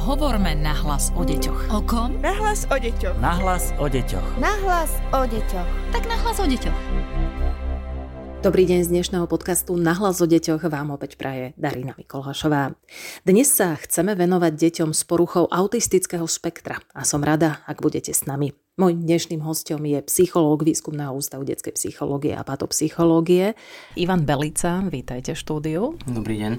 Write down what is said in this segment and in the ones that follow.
Hovorme nahlas o deťoch. O kom? Nahlas o deťoch. Nahlas o deťoch. Nahlas o deťoch. Tak nahlas o deťoch. Dobrý deň z dnešného podcastu Nahlas o deťoch vám opäť praje Darina Mikolhašová. Dnes sa chceme venovať deťom s poruchou autistického spektra a som rada, ak budete s nami. Mojím dnešným hostom je psychológ Výskumného ústavu detskej psychológie a patopsychológie Ivan Belica. Vítajte v štúdiu. Dobrý deň.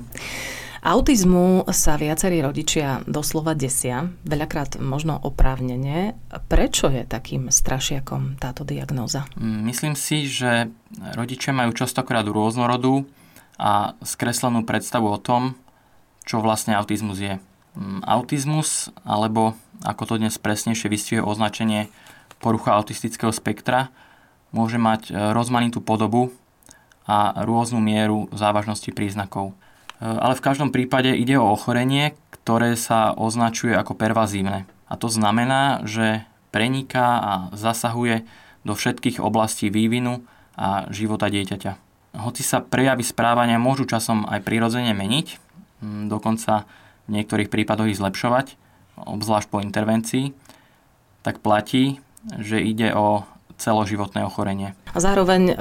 Autizmu sa viacerí rodičia doslova desia, veľakrát možno oprávnene. Prečo je takým strašiakom táto diagnóza? Mm, myslím si, že rodičia majú častokrát rôznorodú a skreslenú predstavu o tom, čo vlastne autizmus je. Mm, autizmus, alebo ako to dnes presnejšie vystihuje označenie porucha autistického spektra, môže mať e, rozmanitú podobu a rôznu mieru závažnosti príznakov. Ale v každom prípade ide o ochorenie, ktoré sa označuje ako pervazívne. A to znamená, že preniká a zasahuje do všetkých oblastí vývinu a života dieťaťa. Hoci sa prejavy správania môžu časom aj prirodzene meniť, dokonca v niektorých prípadoch ich zlepšovať, obzvlášť po intervencii, tak platí, že ide o celoživotné ochorenie. A zároveň e,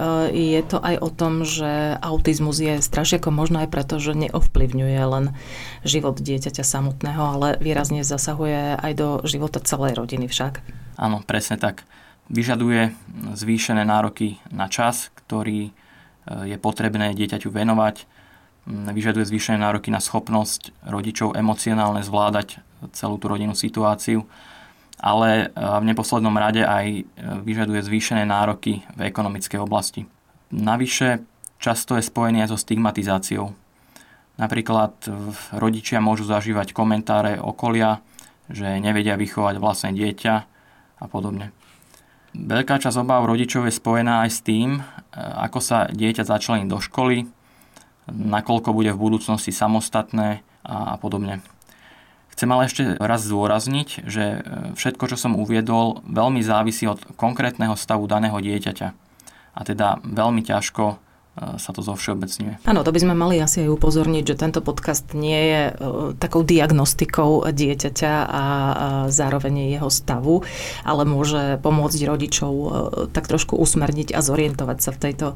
je to aj o tom, že autizmus je strašiakom možno aj preto, že neovplyvňuje len život dieťaťa samotného, ale výrazne zasahuje aj do života celej rodiny však. Áno, presne tak. Vyžaduje zvýšené nároky na čas, ktorý e, je potrebné dieťaťu venovať. Vyžaduje zvýšené nároky na schopnosť rodičov emocionálne zvládať celú tú rodinnú situáciu ale e, v neposlednom rade aj e, vyžaduje zvýšené nároky v ekonomickej oblasti. Navyše často je spojený aj so stigmatizáciou. Napríklad rodičia môžu zažívať komentáre okolia, že nevedia vychovať vlastné dieťa a podobne. Veľká časť obáv rodičov je spojená aj s tým, e, ako sa dieťa začlení do školy, nakoľko bude v budúcnosti samostatné a podobne. Chcem ale ešte raz zdôrazniť, že e, všetko, čo som uviedol, veľmi závisí od konkrétneho stavu daného dieťaťa. A teda veľmi ťažko sa to zovšeobecňuje. Áno, to by sme mali asi aj upozorniť, že tento podcast nie je uh, takou diagnostikou dieťaťa a, zároveň jeho stavu, ale môže pomôcť rodičov uh, tak trošku usmerniť a zorientovať sa v tejto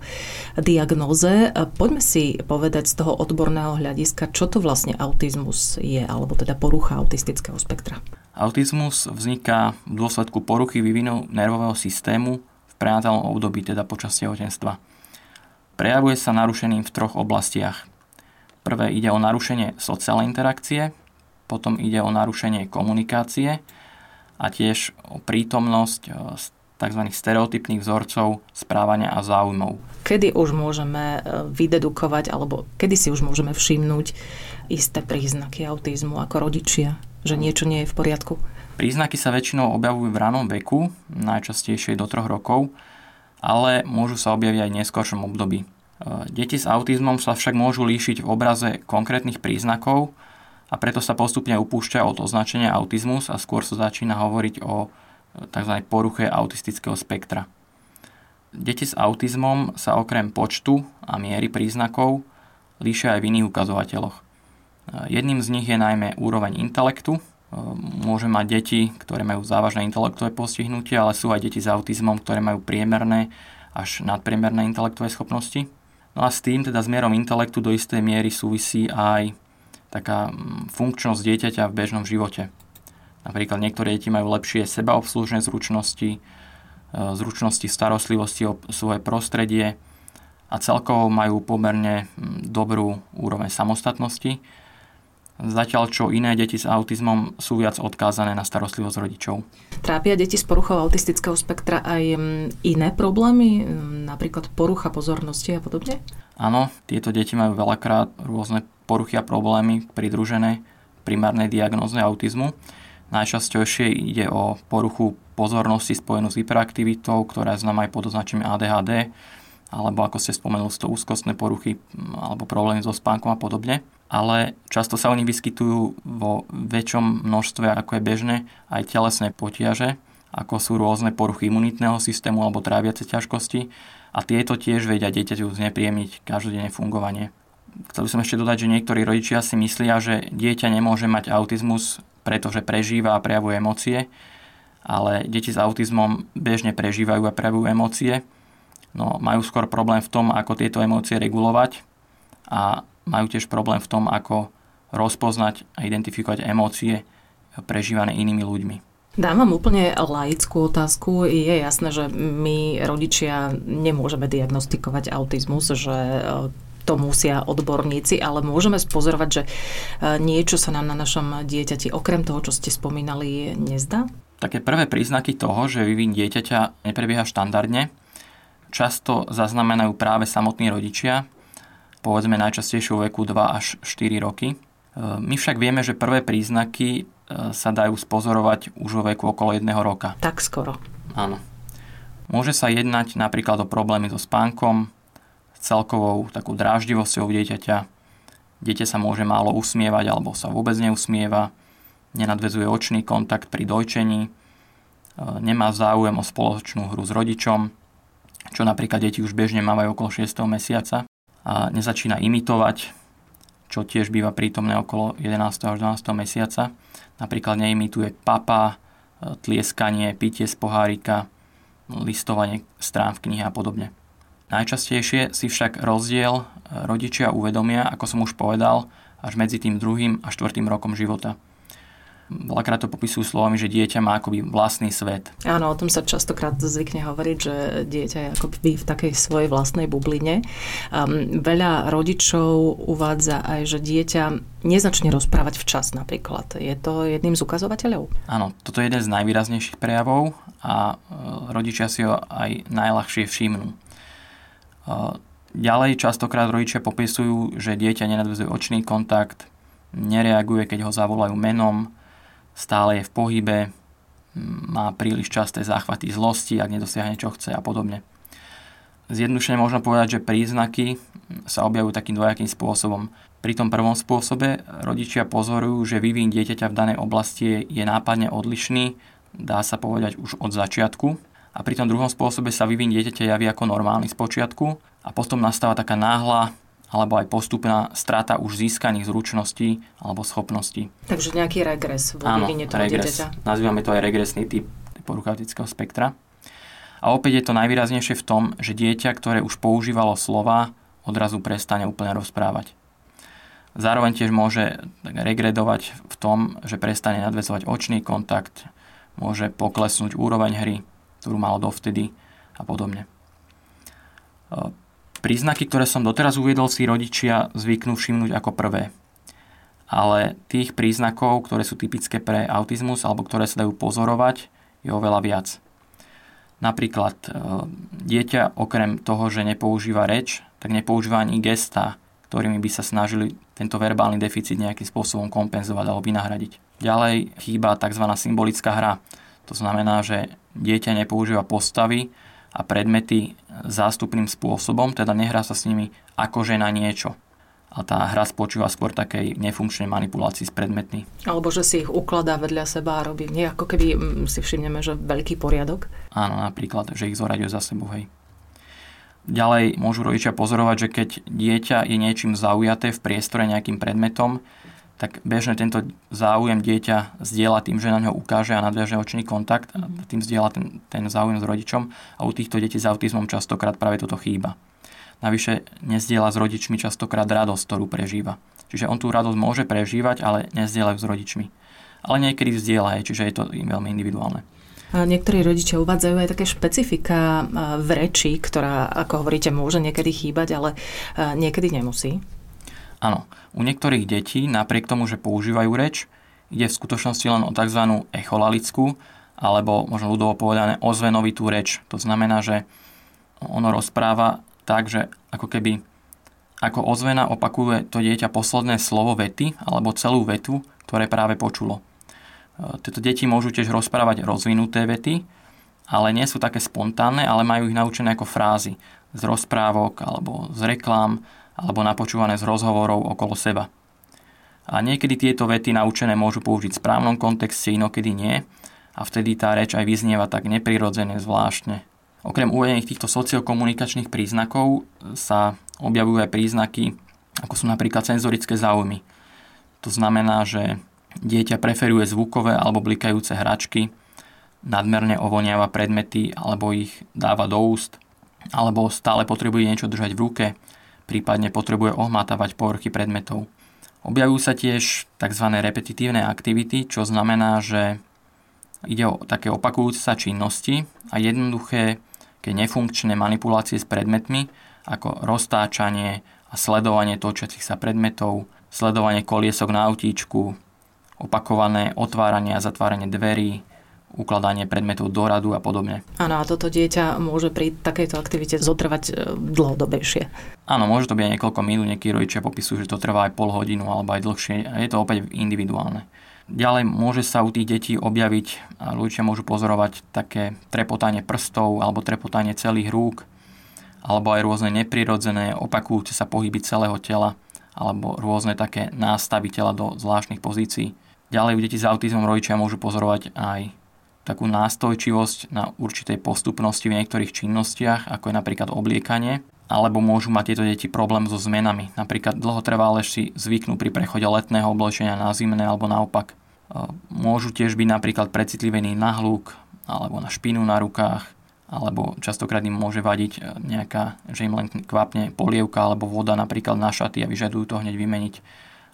diagnóze. Uh, poďme si povedať z toho odborného hľadiska, čo to vlastne autizmus je, alebo teda porucha autistického spektra. Autizmus vzniká v dôsledku poruchy vývinu nervového systému v prenatálnom období, teda počas tehotenstva. Prejavuje sa narušením v troch oblastiach. Prvé ide o narušenie sociálnej interakcie, potom ide o narušenie komunikácie a tiež o prítomnosť e, tzv. stereotypných vzorcov správania a záujmov. Kedy už môžeme e, vydedukovať, alebo kedy si už môžeme všimnúť isté príznaky autizmu ako rodičia, že niečo nie je v poriadku? Príznaky sa väčšinou objavujú v ranom veku, najčastejšie do troch rokov, ale môžu sa objaviť aj v neskôršom období. E, deti s autizmom sa však môžu líšiť v obraze konkrétnych príznakov a preto sa postupne upúšťa od označenia autizmus a skôr sa začína hovoriť o e, tzv. poruche autistického spektra. Deti s autizmom sa okrem počtu a miery príznakov líšia aj v iných ukazovateľoch. E, jedným z nich je najmä úroveň intelektu, môže mať deti, ktoré majú závažné intelektové postihnutie, ale sú aj deti s autizmom, ktoré majú priemerné až nadpriemerné intelektové schopnosti. No a s tým, teda s mierom intelektu do istej miery súvisí aj taká mm, funkčnosť dieťaťa v bežnom živote. Napríklad niektoré deti majú lepšie sebaobslužné zručnosti, e, zručnosti starostlivosti o svoje prostredie a celkovo majú pomerne mm, dobrú úroveň samostatnosti Zatiaľ čo iné deti s autizmom sú viac odkázané na starostlivosť rodičov. Trápia deti s poruchou autistického spektra aj mm, iné problémy, mm, napríklad porucha pozornosti a podobne? Áno, tieto deti majú veľakrát rôzne poruchy a problémy pridružené primárnej diagnóze autizmu. Najčastejšie ide o poruchu pozornosti spojenú s hyperaktivitou, ktorá je známa aj pod označením ADHD, alebo ako ste spomenuli, to úzkostné poruchy mm, alebo problémy so spánkom a podobne ale často sa oni vyskytujú vo väčšom množstve, ako je bežné, aj telesné potiaže, ako sú rôzne poruchy imunitného systému alebo tráviace ťažkosti a tieto tiež vedia dieťaťu znepríjemniť každodenné fungovanie. Chcel by som ešte dodať, že niektorí rodičia si myslia, že dieťa nemôže mať autizmus pretože prežíva a prejavuje emócie, ale deti s autizmom bežne prežívajú a prejavujú emócie, no majú skôr problém v tom, ako tieto emócie regulovať a majú tiež problém v tom, ako rozpoznať a identifikovať emócie prežívané inými ľuďmi. Dám vám úplne laickú otázku. Je jasné, že my rodičia nemôžeme diagnostikovať autizmus, že e, to musia odborníci, ale môžeme spozorovať, že e, niečo sa nám na našom dieťati, okrem toho, čo ste spomínali, nezdá? Také prvé príznaky toho, že vývin dieťaťa neprebieha štandardne, často zaznamenajú práve samotní rodičia, povedzme najčastejšie veku 2 až 4 roky. E, my však vieme, že prvé príznaky E, sa dajú spozorovať už vo veku okolo jedného roka. Tak skoro. Áno. Môže sa jednať napríklad o problémy so spánkom, s celkovou takú dráždivosťou dieťaťa. Dieťa sa môže málo usmievať alebo sa vôbec neusmieva, nenadvezuje očný kontakt pri dojčení, e, nemá záujem o spoločnú hru s rodičom, čo napríklad deti už bežne mávajú okolo 6. mesiaca nezačína imitovať, čo tiež býva prítomné okolo 11. až 12. mesiaca Napríklad neimituje papa, e, tlieskanie, pitie z pohárika, listovanie strán v knihe a podobne. Najčastejšie si však rozdiel e, rodičia uvedomia, ako som už povedal, až medzi tým druhým a štvrtým rokom života. Veľakrát to popisujú slovami, že dieťa má akoby vlastný svet. Áno, o tom sa častokrát zvykne hovoriť, že dieťa je akoby v takej svojej vlastnej bubline. Um, veľa rodičov uvádza aj, že dieťa nezačne rozprávať včas napríklad. Je to jedným z ukazovateľov? Áno, toto je jeden z najvýraznejších prejavov a e, rodičia si ho aj najľahšie všimnú. E, ďalej častokrát rodičia popisujú, že dieťa nenadvezuje očný kontakt, nereaguje, keď ho zavolajú menom, stále je v pohybe, má príliš časté záchvaty zlosti, ak nedosiahne čo chce a podobne. Zjednodušene možno povedať, že príznaky sa objavujú takým dvojakým spôsobom. Pri tom prvom spôsobe rodičia pozorujú, že vývin dieťaťa v danej oblasti je nápadne odlišný, dá sa povedať už od začiatku. A pri tom druhom spôsobe sa vývin dieťaťa javí ako normálny z počiatku a potom nastáva taká náhla alebo aj postupná strata už získaných zručností alebo schopností. Takže nejaký regres vo Áno, vývine toho regres. dieťaťa. Nazývame to aj regresný typ porucha autického spektra. A opäť je to najvýraznejšie v tom, že dieťa, ktoré už používalo slova, odrazu prestane úplne rozprávať. Zároveň tiež môže regredovať v tom, že prestane nadvezovať očný kontakt, môže poklesnúť úroveň hry, ktorú malo dovtedy a podobne. Príznaky, ktoré som doteraz uviedol, si rodičia zvyknú všimnúť ako prvé. Ale tých príznakov, ktoré sú typické pre autizmus alebo ktoré sa dajú pozorovať, je oveľa viac. Napríklad e, dieťa okrem toho, že nepoužíva reč, tak nepoužíva ani gesta, ktorými by sa snažili tento verbálny deficit nejakým spôsobom kompenzovať alebo vynahradiť. Ďalej chýba tzv. symbolická hra. To znamená, že dieťa nepoužíva postavy, a predmety zástupným spôsobom, teda nehrá sa s nimi akože na niečo. A tá hra spočíva skôr takej nefunkčnej manipulácii s predmetmi. Alebo že si ich ukladá vedľa seba a robí nie ako keby mm, si všimneme, že veľký poriadok. Áno, napríklad, že ich zoraďuje za sebou, hej. Ďalej môžu rodičia pozorovať, že keď dieťa je niečím zaujaté v priestore nejakým predmetom, tak bežne tento záujem dieťa zdieľa tým, že na ňo ukáže a nadviaže očný kontakt a tým zdieľa ten, ten záujem s rodičom a u týchto detí s autizmom častokrát práve toto chýba. Navyše nezdieľa s rodičmi častokrát radosť, ktorú prežíva. Čiže on tú radosť môže prežívať, ale nezdieľa s rodičmi. Ale niekedy zdieľa, čiže je to veľmi individuálne. Niektorí rodičia uvádzajú aj také špecifika v reči, ktorá, ako hovoríte, môže niekedy chýbať, ale niekedy nemusí. Áno, u niektorých detí, napriek tomu, že používajú reč, ide v skutočnosti len o tzv. echolalickú, alebo možno ľudovo povedané ozvenovitú reč. To znamená, že ono rozpráva tak, že ako keby ako ozvena opakuje to dieťa posledné slovo vety alebo celú vetu, ktoré práve počulo. E, tieto deti môžu tiež rozprávať rozvinuté vety, ale nie sú také spontánne, ale majú ich naučené ako frázy z rozprávok alebo z reklám alebo napočúvané z rozhovorov okolo seba. A niekedy tieto vety naučené môžu použiť v správnom kontexte, inokedy nie a vtedy tá reč aj vyznieva tak neprirodzene, zvláštne. Okrem uvedených týchto sociokomunikačných príznakov sa objavujú aj príznaky, ako sú napríklad senzorické záujmy. To znamená, že dieťa preferuje zvukové alebo blikajúce hračky, nadmerne ovoniava predmety alebo ich dáva do úst, alebo stále potrebuje niečo držať v ruke, prípadne potrebuje ohmatávať povrchy predmetov. Objavujú sa tiež tzv. repetitívne aktivity, čo znamená, že ide o také opakujúce sa činnosti a jednoduché, keď nefunkčné manipulácie s predmetmi, ako roztáčanie a sledovanie točiacich sa predmetov, sledovanie koliesok na autíčku, opakované otváranie a zatváranie dverí, ukladanie predmetov do radu a podobne. Áno, a toto dieťa môže pri takejto aktivite zotrvať e, dlhodobejšie. Áno, môže to byť aj niekoľko minút, niekí rodičia popisujú, že to trvá aj pol hodinu alebo aj dlhšie je to opäť individuálne. Ďalej môže sa u tých detí objaviť, a ľudia môžu pozorovať také trepotanie prstov alebo trepotanie celých rúk, alebo aj rôzne neprirodzené, opakujúce sa pohyby celého tela, alebo rôzne také nástavy tela do zvláštnych pozícií. Ďalej u detí s autizmom rodičia môžu pozorovať aj takú nástojčivosť na určitej postupnosti v niektorých činnostiach, ako je napríklad obliekanie, alebo môžu mať tieto deti problém so zmenami. Napríklad dlhotrvalé si zvyknú pri prechode letného oblečenia na zimné alebo naopak. E, môžu tiež byť napríklad precitlivení na hluk alebo na špinu na rukách, alebo častokrát im môže vadiť e, nejaká, že im len kvapne polievka alebo voda napríklad na šaty a vyžadujú to hneď vymeniť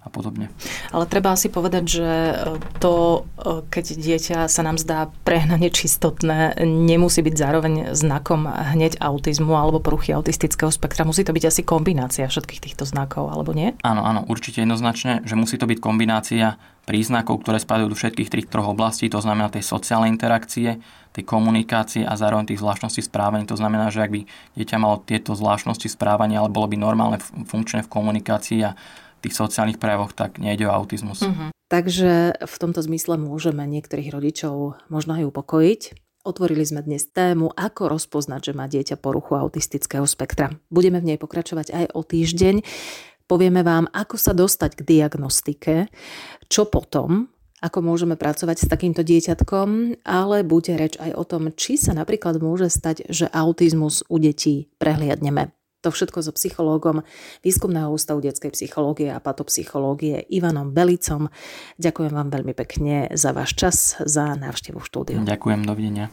a podobne. Ale treba asi povedať, že e, to, e, keď dieťa sa nám zdá prehnane čistotné, nemusí byť zároveň znakom hneď autizmu alebo poruchy autistického spektra. Musí to byť asi kombinácia všetkých týchto znakov, alebo nie? Áno, áno, určite jednoznačne, že musí to byť kombinácia príznakov, ktoré spadajú do všetkých tých troch oblastí, to znamená tej sociálnej interakcie, tej komunikácie a zároveň tých zvláštností správania. To znamená, že ak by dieťa malo tieto zvláštnosti správania, ale bolo by normálne funkčné v komunikácii a tých sociálnych prejavoch, tak nejde o autizmus. Uh-huh. Takže v tomto zmysle môžeme niektorých rodičov možno aj upokojiť. Otvorili sme dnes tému, ako rozpoznať, že má dieťa poruchu autistického spektra. Budeme v nej pokračovať aj o týždeň. Povieme vám, ako sa dostať k diagnostike, čo potom, ako môžeme pracovať s takýmto dieťatkom, ale bude reč aj o tom, či sa napríklad môže stať, že autizmus u detí prehliadneme. To všetko so psychológom Výskumného ústavu detskej psychológie a patopsychológie Ivanom Belicom. Ďakujem vám veľmi pekne za váš čas, za návštevu štúdiu. Ďakujem, dovidenia.